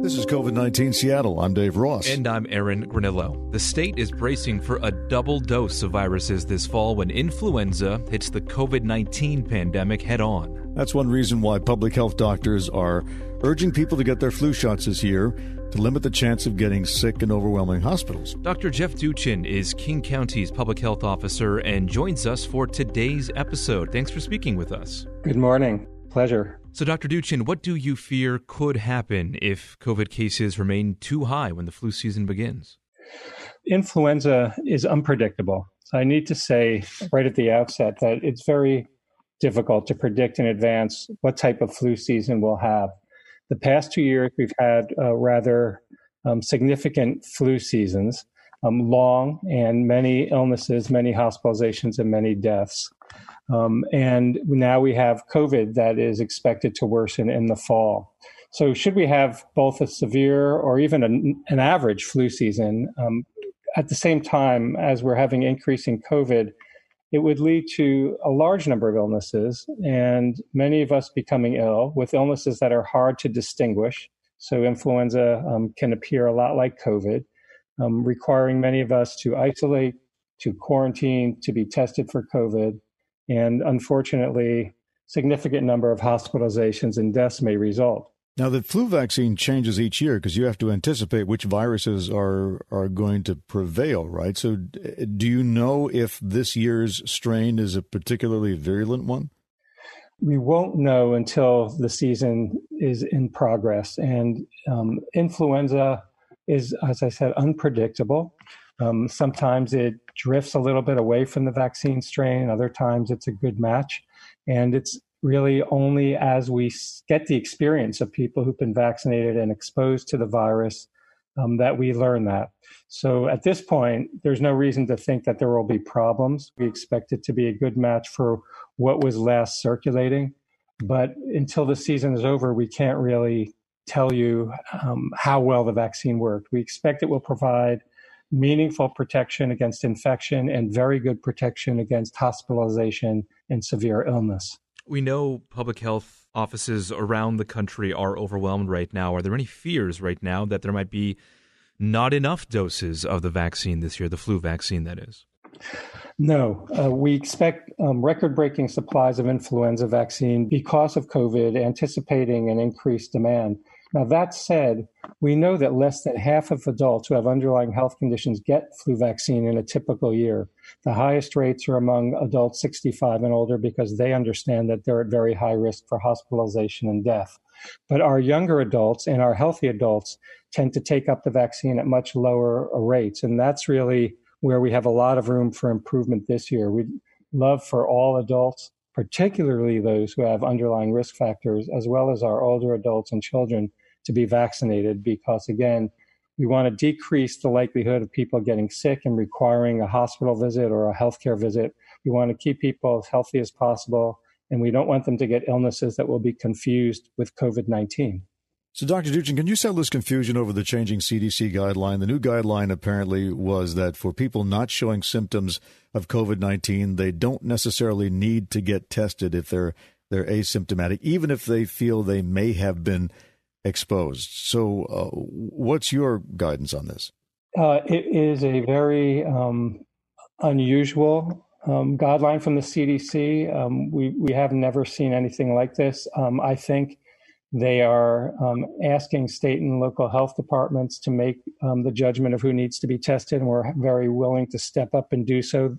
This is COVID 19 Seattle. I'm Dave Ross. And I'm Aaron Granillo. The state is bracing for a double dose of viruses this fall when influenza hits the COVID 19 pandemic head on. That's one reason why public health doctors are urging people to get their flu shots this year to limit the chance of getting sick in overwhelming hospitals. Dr. Jeff Duchin is King County's public health officer and joins us for today's episode. Thanks for speaking with us. Good morning. Pleasure. So, Dr. Duchin, what do you fear could happen if COVID cases remain too high when the flu season begins? Influenza is unpredictable. I need to say right at the outset that it's very difficult to predict in advance what type of flu season we'll have. The past two years, we've had uh, rather um, significant flu seasons, um, long and many illnesses, many hospitalizations, and many deaths. Um, and now we have COVID that is expected to worsen in the fall. So, should we have both a severe or even an, an average flu season um, at the same time as we're having increasing COVID, it would lead to a large number of illnesses and many of us becoming ill with illnesses that are hard to distinguish. So, influenza um, can appear a lot like COVID, um, requiring many of us to isolate, to quarantine, to be tested for COVID and unfortunately, significant number of hospitalizations and deaths may result. Now, the flu vaccine changes each year because you have to anticipate which viruses are are going to prevail, right? So, do you know if this year's strain is a particularly virulent one? We won't know until the season is in progress, and um, influenza is, as I said, unpredictable. Um, sometimes it drifts a little bit away from the vaccine strain. Other times it's a good match. And it's really only as we get the experience of people who've been vaccinated and exposed to the virus um, that we learn that. So at this point, there's no reason to think that there will be problems. We expect it to be a good match for what was last circulating. But until the season is over, we can't really tell you um, how well the vaccine worked. We expect it will provide meaningful protection against infection and very good protection against hospitalization and severe illness. We know public health offices around the country are overwhelmed right now. Are there any fears right now that there might be not enough doses of the vaccine this year, the flu vaccine, that is? No, uh, we expect um, record breaking supplies of influenza vaccine because of COVID, anticipating an increased demand. Now, that said, we know that less than half of adults who have underlying health conditions get flu vaccine in a typical year. The highest rates are among adults 65 and older because they understand that they're at very high risk for hospitalization and death. But our younger adults and our healthy adults tend to take up the vaccine at much lower rates. And that's really where we have a lot of room for improvement this year. We'd love for all adults particularly those who have underlying risk factors, as well as our older adults and children, to be vaccinated because, again, we want to decrease the likelihood of people getting sick and requiring a hospital visit or a healthcare visit. We want to keep people as healthy as possible, and we don't want them to get illnesses that will be confused with COVID 19. So, Dr. Duchin, can you settle this confusion over the changing CDC guideline? The new guideline apparently was that for people not showing symptoms of COVID 19, they don't necessarily need to get tested if they're, they're asymptomatic, even if they feel they may have been exposed. So, uh, what's your guidance on this? Uh, it is a very um, unusual um, guideline from the CDC. Um, we, we have never seen anything like this. Um, I think they are um, asking state and local health departments to make um, the judgment of who needs to be tested, and we're very willing to step up and do so.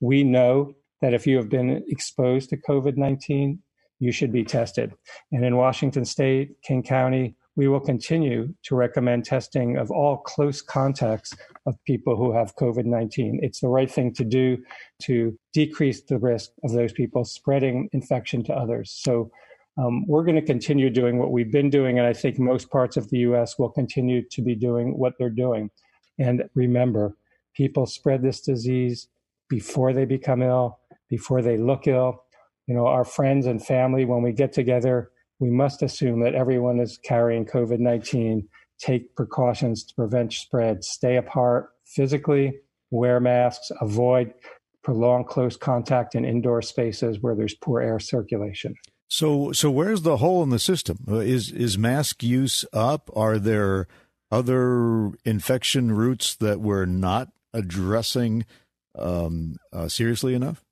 We know that if you have been exposed to COVID 19, you should be tested. And in Washington state, King County, we will continue to recommend testing of all close contacts of people who have COVID 19. It's the right thing to do to decrease the risk of those people spreading infection to others. So um, we're going to continue doing what we've been doing, and I think most parts of the U.S. will continue to be doing what they're doing. And remember, people spread this disease before they become ill, before they look ill. You know, our friends and family, when we get together, we must assume that everyone is carrying COVID 19. Take precautions to prevent spread. Stay apart physically, wear masks, avoid prolonged close contact in indoor spaces where there's poor air circulation. So, so where's the hole in the system? Uh, is is mask use up? Are there other infection routes that we're not addressing um, uh, seriously enough?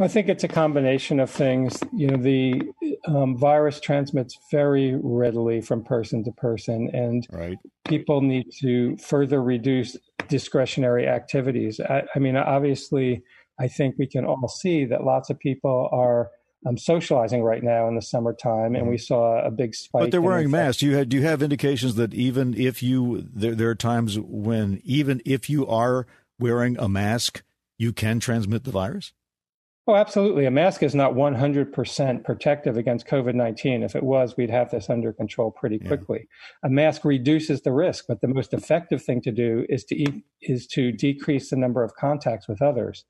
I think it's a combination of things. You know, the um, virus transmits very readily from person to person, and right. people need to further reduce discretionary activities. I, I, mean, obviously, I think we can all see that lots of people are um, socializing right now in the summertime, and we mm-hmm. saw a big spike. But they're wearing masks. You had, do you have indications that even if you there, there are times when even if you are wearing a mask, you can transmit the virus? Oh, absolutely. A mask is not 100% protective against COVID 19. If it was, we'd have this under control pretty quickly. Yeah. A mask reduces the risk, but the most effective thing to do is to, e- is to decrease the number of contacts with others.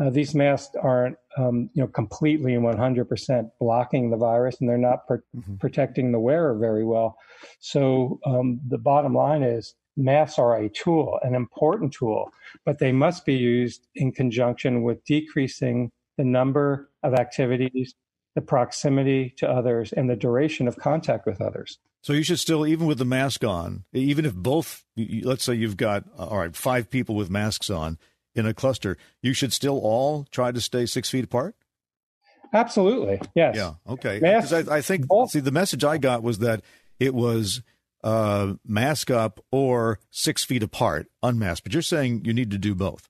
Uh, these masks aren't um, you know, completely and 100% blocking the virus, and they're not per- mm-hmm. protecting the wearer very well. So um, the bottom line is masks are a tool, an important tool, but they must be used in conjunction with decreasing the number of activities, the proximity to others, and the duration of contact with others. So you should still, even with the mask on, even if both, let's say you've got, uh, all right, five people with masks on in a cluster, you should still all try to stay six feet apart? Absolutely. Yes. Yeah. Okay. Because I, I, think, see, the message I got was that it was uh, mask up or six feet apart, unmasked. But you're saying you need to do both.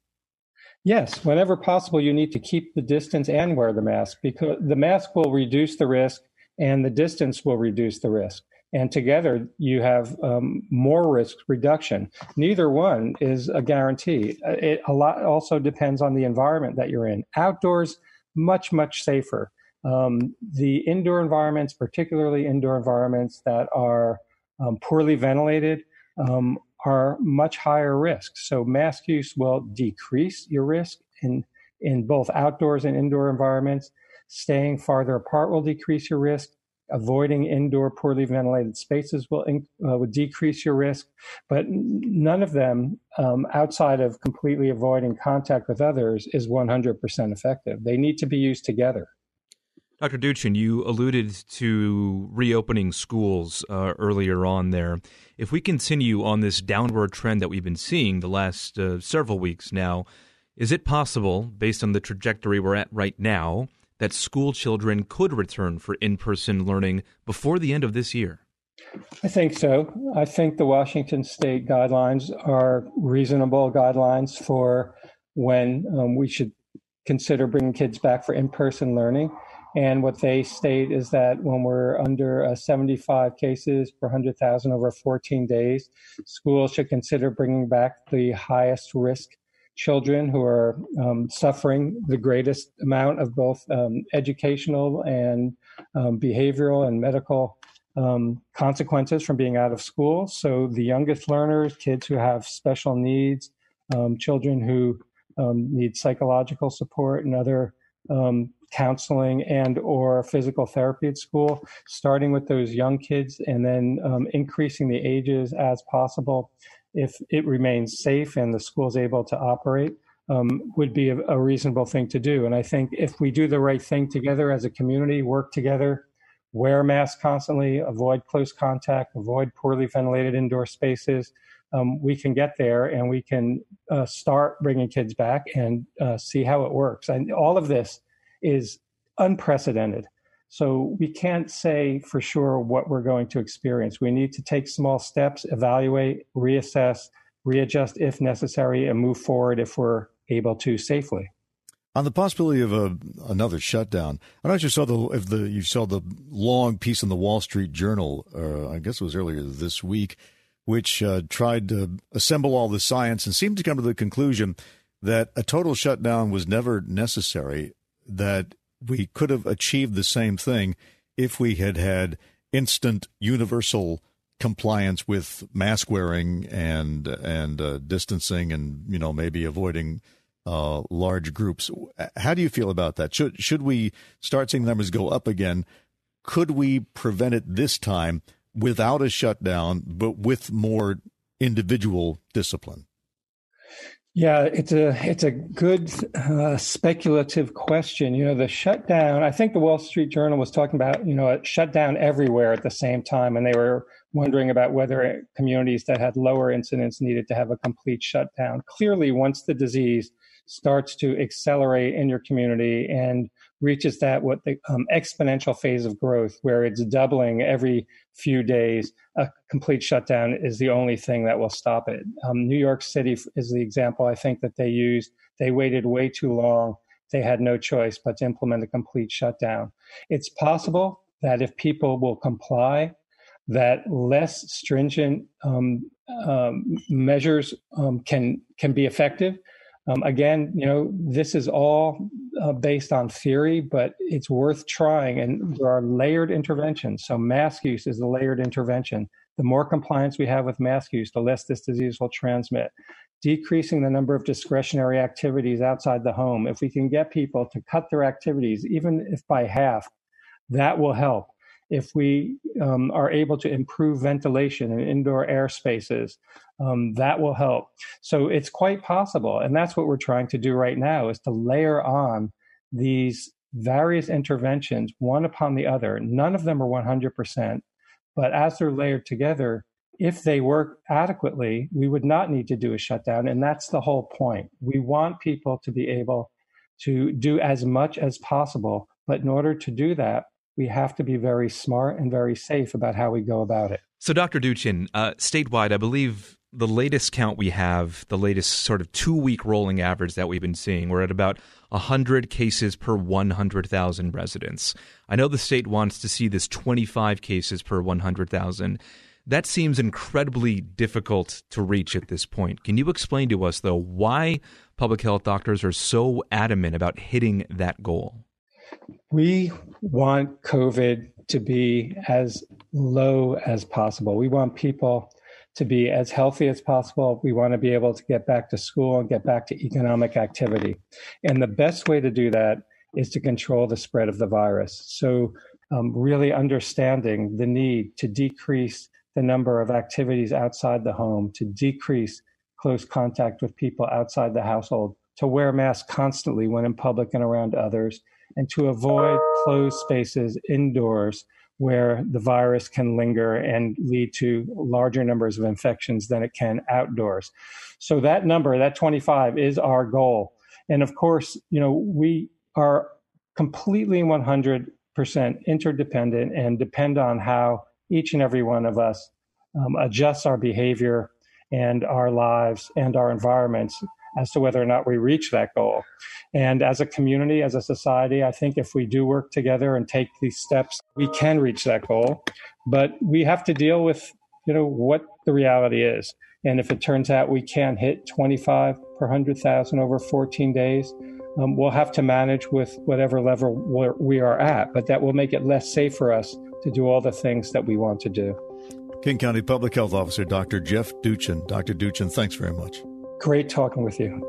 Yes, whenever possible, you need to keep the distance and wear the mask because the mask will reduce the risk and the distance will reduce the risk. And together, you have um, more risk reduction. Neither one is a guarantee. It a lot also depends on the environment that you're in. Outdoors, much much safer. Um, the indoor environments, particularly indoor environments that are um, poorly ventilated, um, are much higher risk. So mask use will decrease your risk in, in both outdoors and indoor environments. Staying farther apart will decrease your risk. Avoiding indoor poorly ventilated spaces will uh, would decrease your risk, but none of them, um, outside of completely avoiding contact with others, is 100% effective. They need to be used together. Dr. Duchin, you alluded to reopening schools uh, earlier on there. If we continue on this downward trend that we've been seeing the last uh, several weeks now, is it possible, based on the trajectory we're at right now, that school children could return for in person learning before the end of this year? I think so. I think the Washington state guidelines are reasonable guidelines for when um, we should consider bringing kids back for in person learning. And what they state is that when we're under uh, 75 cases per 100,000 over 14 days, schools should consider bringing back the highest risk children who are um, suffering the greatest amount of both um, educational and um, behavioral and medical um, consequences from being out of school. So the youngest learners, kids who have special needs, um, children who um, need psychological support and other counseling and or physical therapy at school starting with those young kids and then um, increasing the ages as possible if it remains safe and the school is able to operate um, would be a, a, reasonable thing to do and i think if we do the right thing together as a community work together wear masks constantly avoid close contact avoid poorly ventilated indoor spaces um, we can get there and we can uh, start bringing kids back and uh, see how it works. And all of this is unprecedented. So we can't say for sure what we're going to experience. We need to take small steps, evaluate, reassess, readjust if necessary, and move forward if we're able to safely. On the possibility of a, another shutdown, I don't you saw the if the you saw the long piece in the Wall Street Journal. Uh, I guess it was earlier this week which uh, tried to assemble all the science and seemed to come to the conclusion that a total shutdown was never necessary, that we could have achieved the same thing if we had had instant universal compliance with mask wearing and and uh, distancing and you know maybe avoiding uh, large groups. How do you feel about that? Should should we start seeing numbers go up again? Could we prevent it this time without a shutdown, but with more individual discipline? Yeah, it's a it's a good uh, speculative question. You know, the shutdown. I think the Wall Street Journal was talking about you know a shutdown everywhere at the same time, and they were wondering about whether communities that had lower incidence needed to have a complete shutdown. Clearly, once the disease starts to accelerate in your community and reaches that what the um, exponential phase of growth where it's doubling every few days a complete shutdown is the only thing that will stop it. Um, new york city is the example i think that they used. They waited way too long. They had no choice but to implement a complete shutdown. It's possible that if people will comply that less stringent um, um measures um, can can be effective. Um, again, you know, this is all uh, based on theory, but it's worth trying. And there are layered interventions. So, mask use is a layered intervention. The more compliance we have with mask use, the less this disease will transmit. Decreasing the number of discretionary activities outside the home. If we can get people to cut their activities, even if by half, that will help if we um, are able to improve ventilation in indoor air spaces, um, that will help. So it's quite possible, and that's what we're trying to do right now: is to layer on these various interventions one upon the other. None of them are 100%, but as they're layered together, if they work adequately, we would not need to do a shutdown, and that's the whole point. We want people to be able to do as much as possible, but in order to do that, we have to be very smart and very safe about how we go about it. So, Dr. Duchin, uh, statewide, I believe the latest count we have, the latest sort of two week rolling average that we've been seeing, we're at about 100 cases per 100,000 residents. I know the state wants to see this 25 cases per 100,000. That seems incredibly difficult to reach at this point. Can you explain to us, though, why public health doctors are so adamant about hitting that goal? We want COVID to be as low as possible. We want people to be as healthy as possible. We want to be able to get back to school and get back to economic activity. And the best way to do that is to control the spread of the virus. So, um, really understanding the need to decrease the number of activities outside the home, to decrease close contact with people outside the household, to wear masks constantly when in public and around others, and to avoid closed spaces indoors where the virus can linger and lead to larger numbers of infections than it can outdoors. So that number, that 25 is our goal. And of course, you know, we are completely 100% interdependent and depend on how each and every one of us um, adjusts our behavior and our lives and our environments as to whether or not we reach that goal. And as a community, as a society, I think if we do work together and take these steps, we can reach that goal. But we have to deal with, you know, what the reality is. And if it turns out we can't hit 25 per 100,000 over 14 days, um, we'll have to manage with whatever level we are at. But that will make it less safe for us to do all the things that we want to do. King County Public Health Officer Dr. Jeff Duchin. Dr. Duchin, thanks very much. Great talking with you.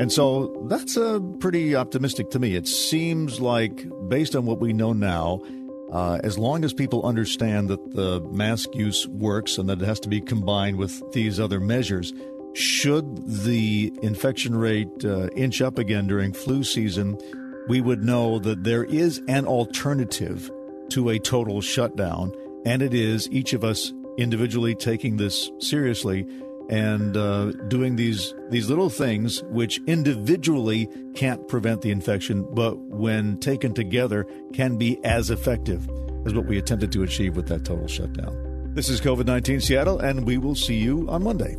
And so that's uh, pretty optimistic to me. It seems like, based on what we know now, uh, as long as people understand that the mask use works and that it has to be combined with these other measures, should the infection rate uh, inch up again during flu season, we would know that there is an alternative to a total shutdown, and it is each of us individually taking this seriously and uh, doing these these little things which individually can't prevent the infection, but when taken together can be as effective as what we attempted to achieve with that total shutdown. This is COVID 19 Seattle, and we will see you on Monday.